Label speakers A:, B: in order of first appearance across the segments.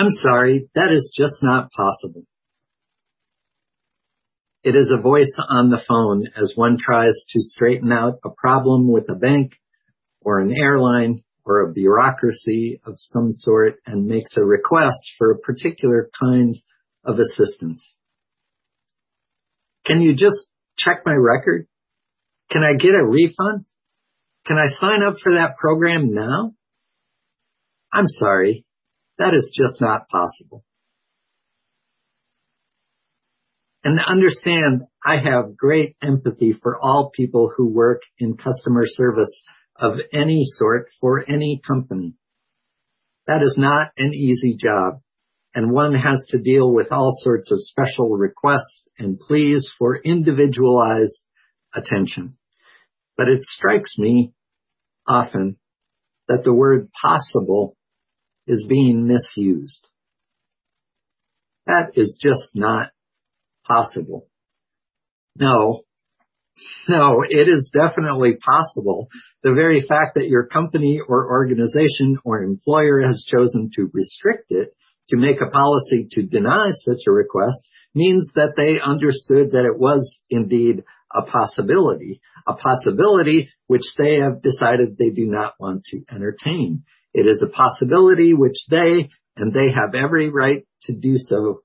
A: I'm sorry, that is just not possible. It is a voice on the phone as one tries to straighten out a problem with a bank or an airline or a bureaucracy of some sort and makes a request for a particular kind of assistance. Can you just check my record? Can I get a refund? Can I sign up for that program now? I'm sorry, that is just not possible. And understand, I have great empathy for all people who work in customer service of any sort for any company. That is not an easy job, and one has to deal with all sorts of special requests and pleas for individualized attention. But it strikes me often that the word possible is being misused. That is just not possible. No, no, it is definitely possible. The very fact that your company or organization or employer has chosen to restrict it, to make a policy to deny such a request, means that they understood that it was indeed a possibility, a possibility which they have decided they do not want to entertain. It is a possibility which they, and they have every right to do so,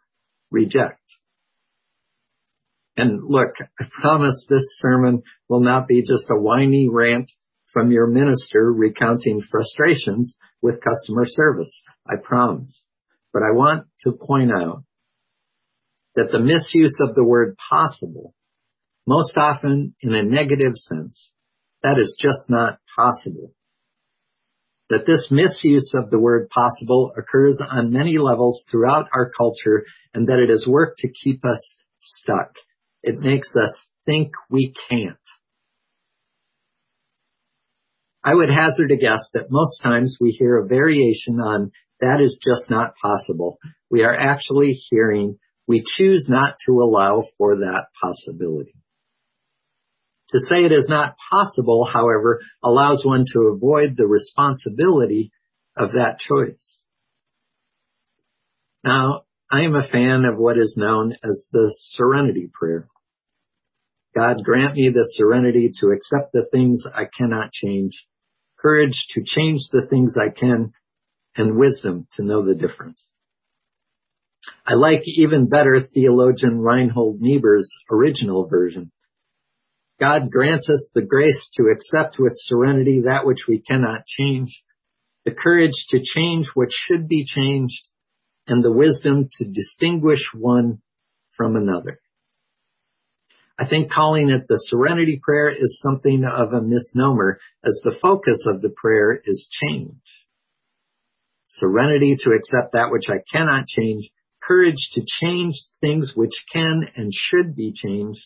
A: reject. And look, I promise this sermon will not be just a whiny rant from your minister recounting frustrations with customer service. I promise. But I want to point out that the misuse of the word possible, most often in a negative sense, that is just not possible. That this misuse of the word possible occurs on many levels throughout our culture and that it has worked to keep us stuck. It makes us think we can't. I would hazard a guess that most times we hear a variation on that is just not possible. We are actually hearing we choose not to allow for that possibility. To say it is not possible, however, allows one to avoid the responsibility of that choice. Now, I am a fan of what is known as the serenity prayer. God grant me the serenity to accept the things I cannot change, courage to change the things I can, and wisdom to know the difference. I like even better theologian Reinhold Niebuhr's original version. God grants us the grace to accept with serenity that which we cannot change, the courage to change what should be changed, and the wisdom to distinguish one from another. I think calling it the serenity prayer is something of a misnomer as the focus of the prayer is change. Serenity to accept that which I cannot change, courage to change things which can and should be changed,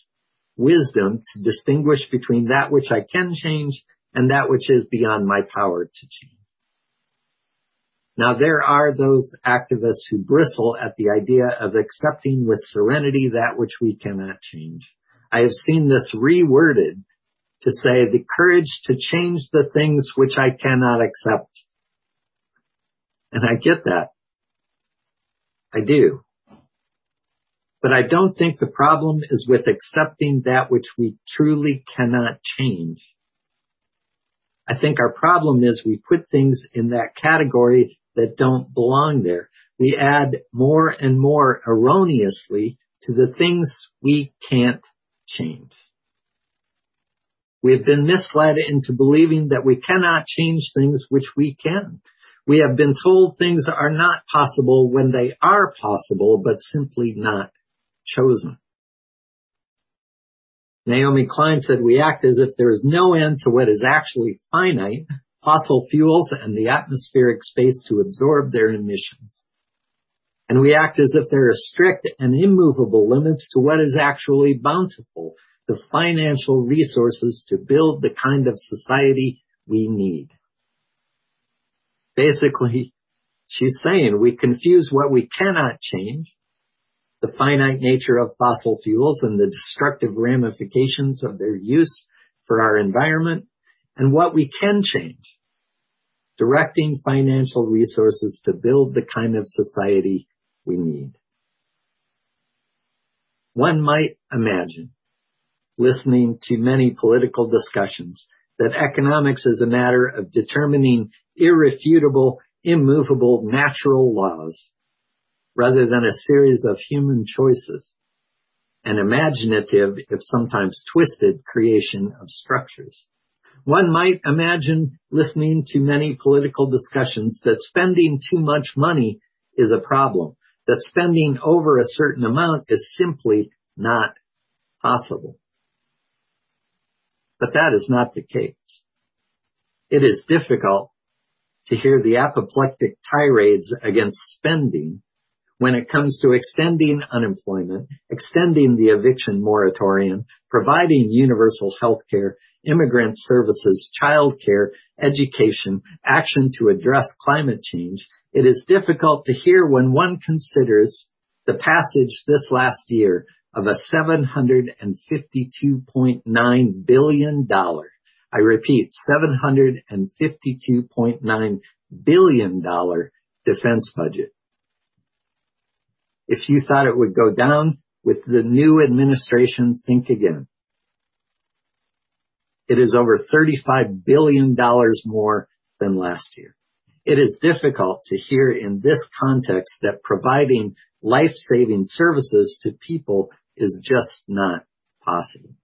A: wisdom to distinguish between that which I can change and that which is beyond my power to change. Now there are those activists who bristle at the idea of accepting with serenity that which we cannot change. I have seen this reworded to say the courage to change the things which I cannot accept. And I get that. I do. But I don't think the problem is with accepting that which we truly cannot change. I think our problem is we put things in that category that don't belong there. We add more and more erroneously to the things we can't change. We have been misled into believing that we cannot change things which we can. We have been told things are not possible when they are possible, but simply not chosen. Naomi Klein said, we act as if there is no end to what is actually finite, fossil fuels and the atmospheric space to absorb their emissions and we act as if there are strict and immovable limits to what is actually bountiful, the financial resources to build the kind of society we need. Basically, she's saying we confuse what we cannot change, the finite nature of fossil fuels and the destructive ramifications of their use for our environment, and what we can change, directing financial resources to build the kind of society we need. One might imagine, listening to many political discussions, that economics is a matter of determining irrefutable, immovable natural laws rather than a series of human choices, an imaginative, if sometimes twisted, creation of structures. One might imagine listening to many political discussions that spending too much money is a problem, that spending over a certain amount is simply not possible. But that is not the case. It is difficult to hear the apoplectic tirades against spending when it comes to extending unemployment, extending the eviction moratorium, providing universal health care, immigrant services, child care, education, action to address climate change, it is difficult to hear when one considers the passage this last year of a $752.9 billion, I repeat, $752.9 billion defense budget. If you thought it would go down with the new administration, think again. It is over $35 billion more than last year. It is difficult to hear in this context that providing life-saving services to people is just not possible.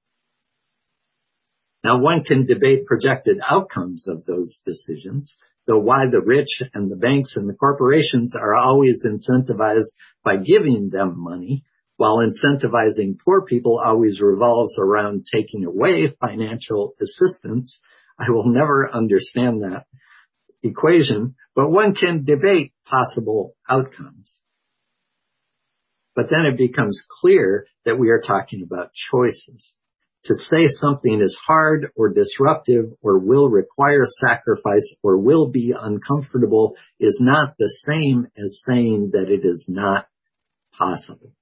A: Now one can debate projected outcomes of those decisions, though why the rich and the banks and the corporations are always incentivized by giving them money, while incentivizing poor people always revolves around taking away financial assistance. I will never understand that equation, but one can debate possible outcomes. But then it becomes clear that we are talking about choices. To say something is hard or disruptive or will require sacrifice or will be uncomfortable is not the same as saying that it is not possible.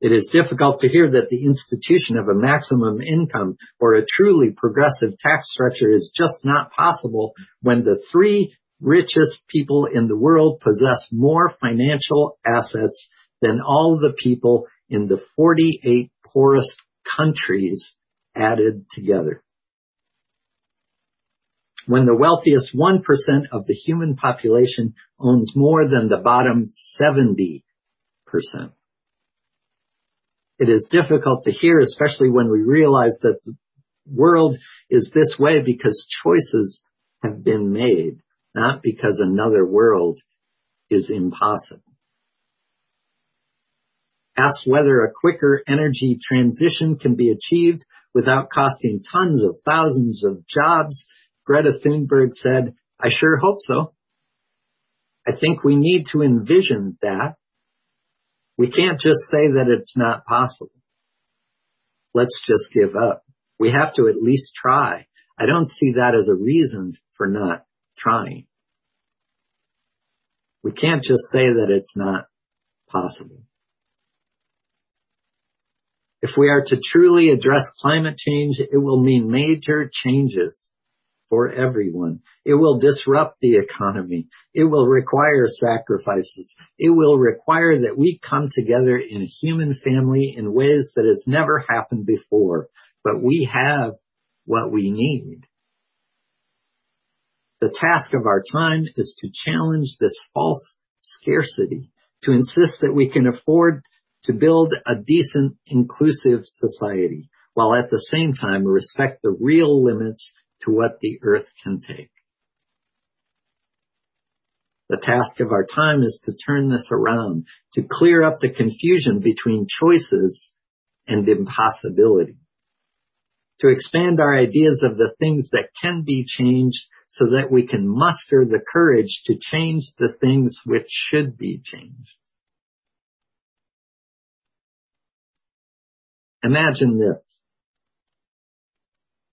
A: It is difficult to hear that the institution of a maximum income or a truly progressive tax structure is just not possible when the three richest people in the world possess more financial assets than all the people in the 48 poorest countries added together. When the wealthiest 1% of the human population owns more than the bottom 70%. It is difficult to hear, especially when we realize that the world is this way because choices have been made, not because another world is impossible. Ask whether a quicker energy transition can be achieved without costing tons of thousands of jobs. Greta Thunberg said, I sure hope so. I think we need to envision that. We can't just say that it's not possible. Let's just give up. We have to at least try. I don't see that as a reason for not trying. We can't just say that it's not possible. If we are to truly address climate change, it will mean major changes for everyone. It will disrupt the economy. It will require sacrifices. It will require that we come together in a human family in ways that has never happened before. But we have what we need. The task of our time is to challenge this false scarcity, to insist that we can afford to build a decent, inclusive society, while at the same time respect the real limits to what the earth can take. The task of our time is to turn this around, to clear up the confusion between choices and impossibility, to expand our ideas of the things that can be changed so that we can muster the courage to change the things which should be changed. Imagine this.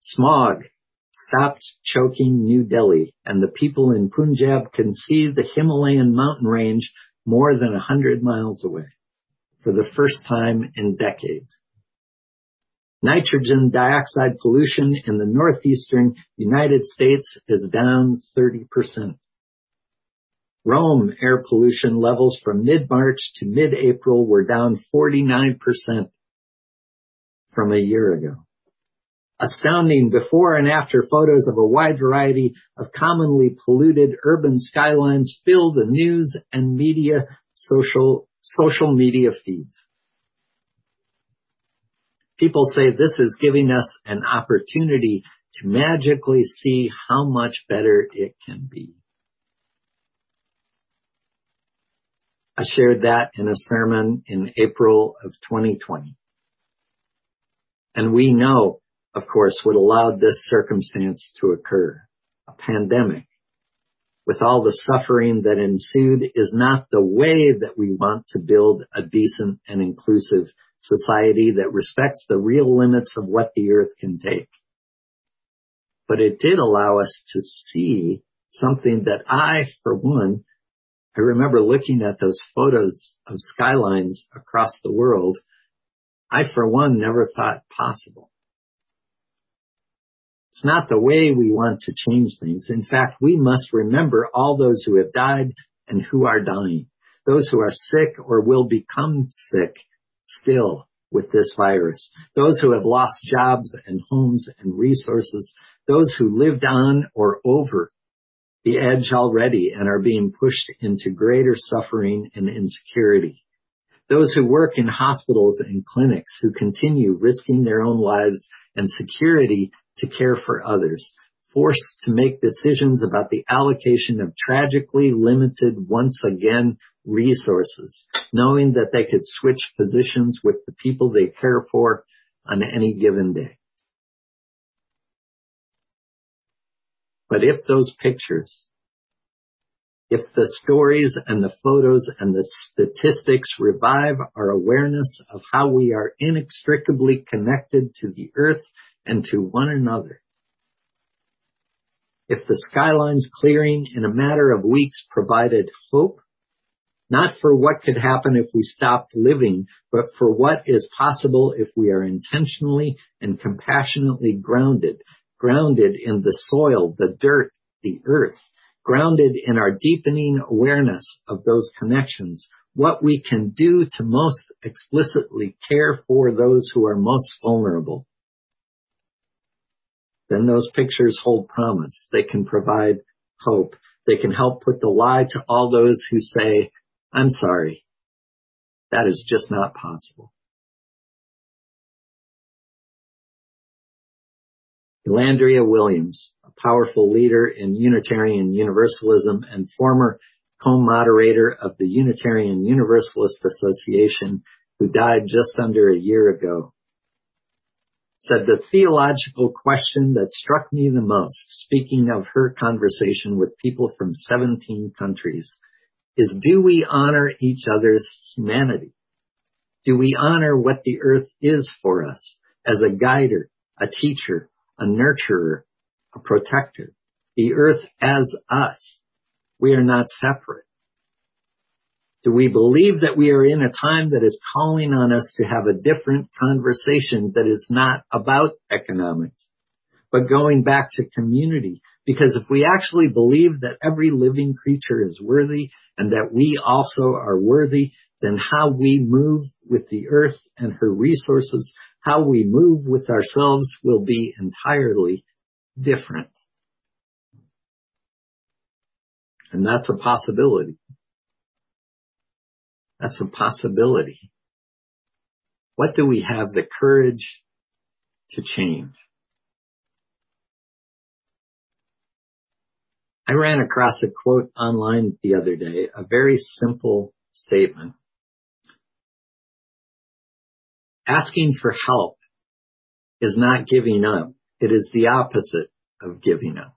A: Smog stopped choking New Delhi and the people in Punjab can see the Himalayan mountain range more than a hundred miles away for the first time in decades. Nitrogen dioxide pollution in the northeastern United States is down 30%. Rome air pollution levels from mid-March to mid-April were down 49% from a year ago. Astounding before and after photos of a wide variety of commonly polluted urban skylines fill the news and media social, social media feeds. People say this is giving us an opportunity to magically see how much better it can be. I shared that in a sermon in April of 2020. And we know, of course, what allowed this circumstance to occur. A pandemic with all the suffering that ensued is not the way that we want to build a decent and inclusive society that respects the real limits of what the earth can take. But it did allow us to see something that I, for one, I remember looking at those photos of skylines across the world. I, for one, never thought possible. It's not the way we want to change things. In fact, we must remember all those who have died and who are dying, those who are sick or will become sick still with this virus, those who have lost jobs and homes and resources, those who lived on or over the edge already and are being pushed into greater suffering and insecurity. Those who work in hospitals and clinics who continue risking their own lives and security to care for others, forced to make decisions about the allocation of tragically limited once again resources, knowing that they could switch positions with the people they care for on any given day. But if those pictures, if the stories and the photos and the statistics revive our awareness of how we are inextricably connected to the earth and to one another, if the skylines clearing in a matter of weeks provided hope, not for what could happen if we stopped living, but for what is possible if we are intentionally and compassionately grounded grounded in the soil, the dirt, the earth, grounded in our deepening awareness of those connections, what we can do to most explicitly care for those who are most vulnerable. Then those pictures hold promise. They can provide hope. They can help put the lie to all those who say, I'm sorry. That is just not possible. Elandria Williams, a powerful leader in Unitarian Universalism and former co-moderator of the Unitarian Universalist Association, who died just under a year ago, said the theological question that struck me the most, speaking of her conversation with people from 17 countries, is do we honor each other's humanity? Do we honor what the earth is for us as a guider, a teacher, a nurturer, a protector. The earth as us. We are not separate. Do we believe that we are in a time that is calling on us to have a different conversation that is not about economics, but going back to community? Because if we actually believe that every living creature is worthy and that we also are worthy, then how we move with the earth and her resources how we move with ourselves will be entirely different. And that's a possibility. That's a possibility. What do we have the courage to change? I ran across a quote online the other day, a very simple statement Asking for help is not giving up. It is the opposite of giving up.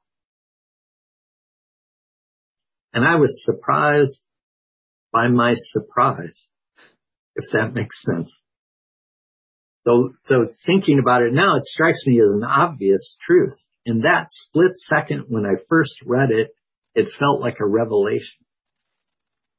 A: And I was surprised by my surprise, if that makes sense. Though, though thinking about it now, it strikes me as an obvious truth. In that split second when I first read it, it felt like a revelation.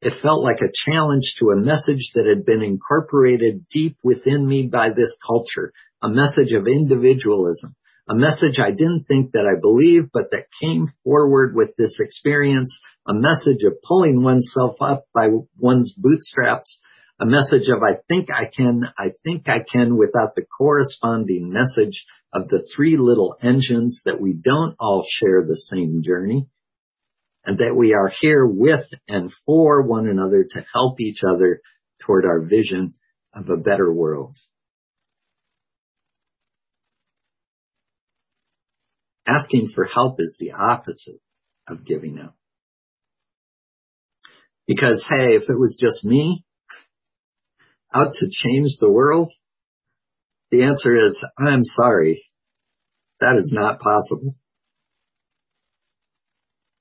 A: It felt like a challenge to a message that had been incorporated deep within me by this culture, a message of individualism, a message I didn't think that I believed, but that came forward with this experience, a message of pulling oneself up by one's bootstraps, a message of I think I can, I think I can without the corresponding message of the three little engines that we don't all share the same journey and that we are here with and for one another to help each other toward our vision of a better world. Asking for help is the opposite of giving up. Because hey, if it was just me out to change the world, the answer is, I'm sorry. That is not possible.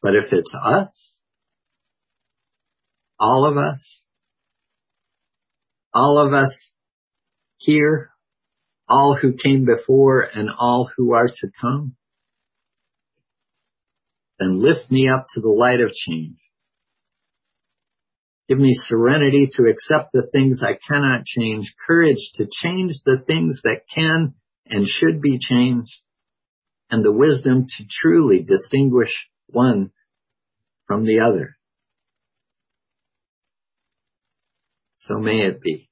A: But if it's us, all of us, all of us here, all who came before and all who are to come, then lift me up to the light of change. Give me serenity to accept the things I cannot change, courage to change the things that can and should be changed, and the wisdom to truly distinguish one from the other. So may it be.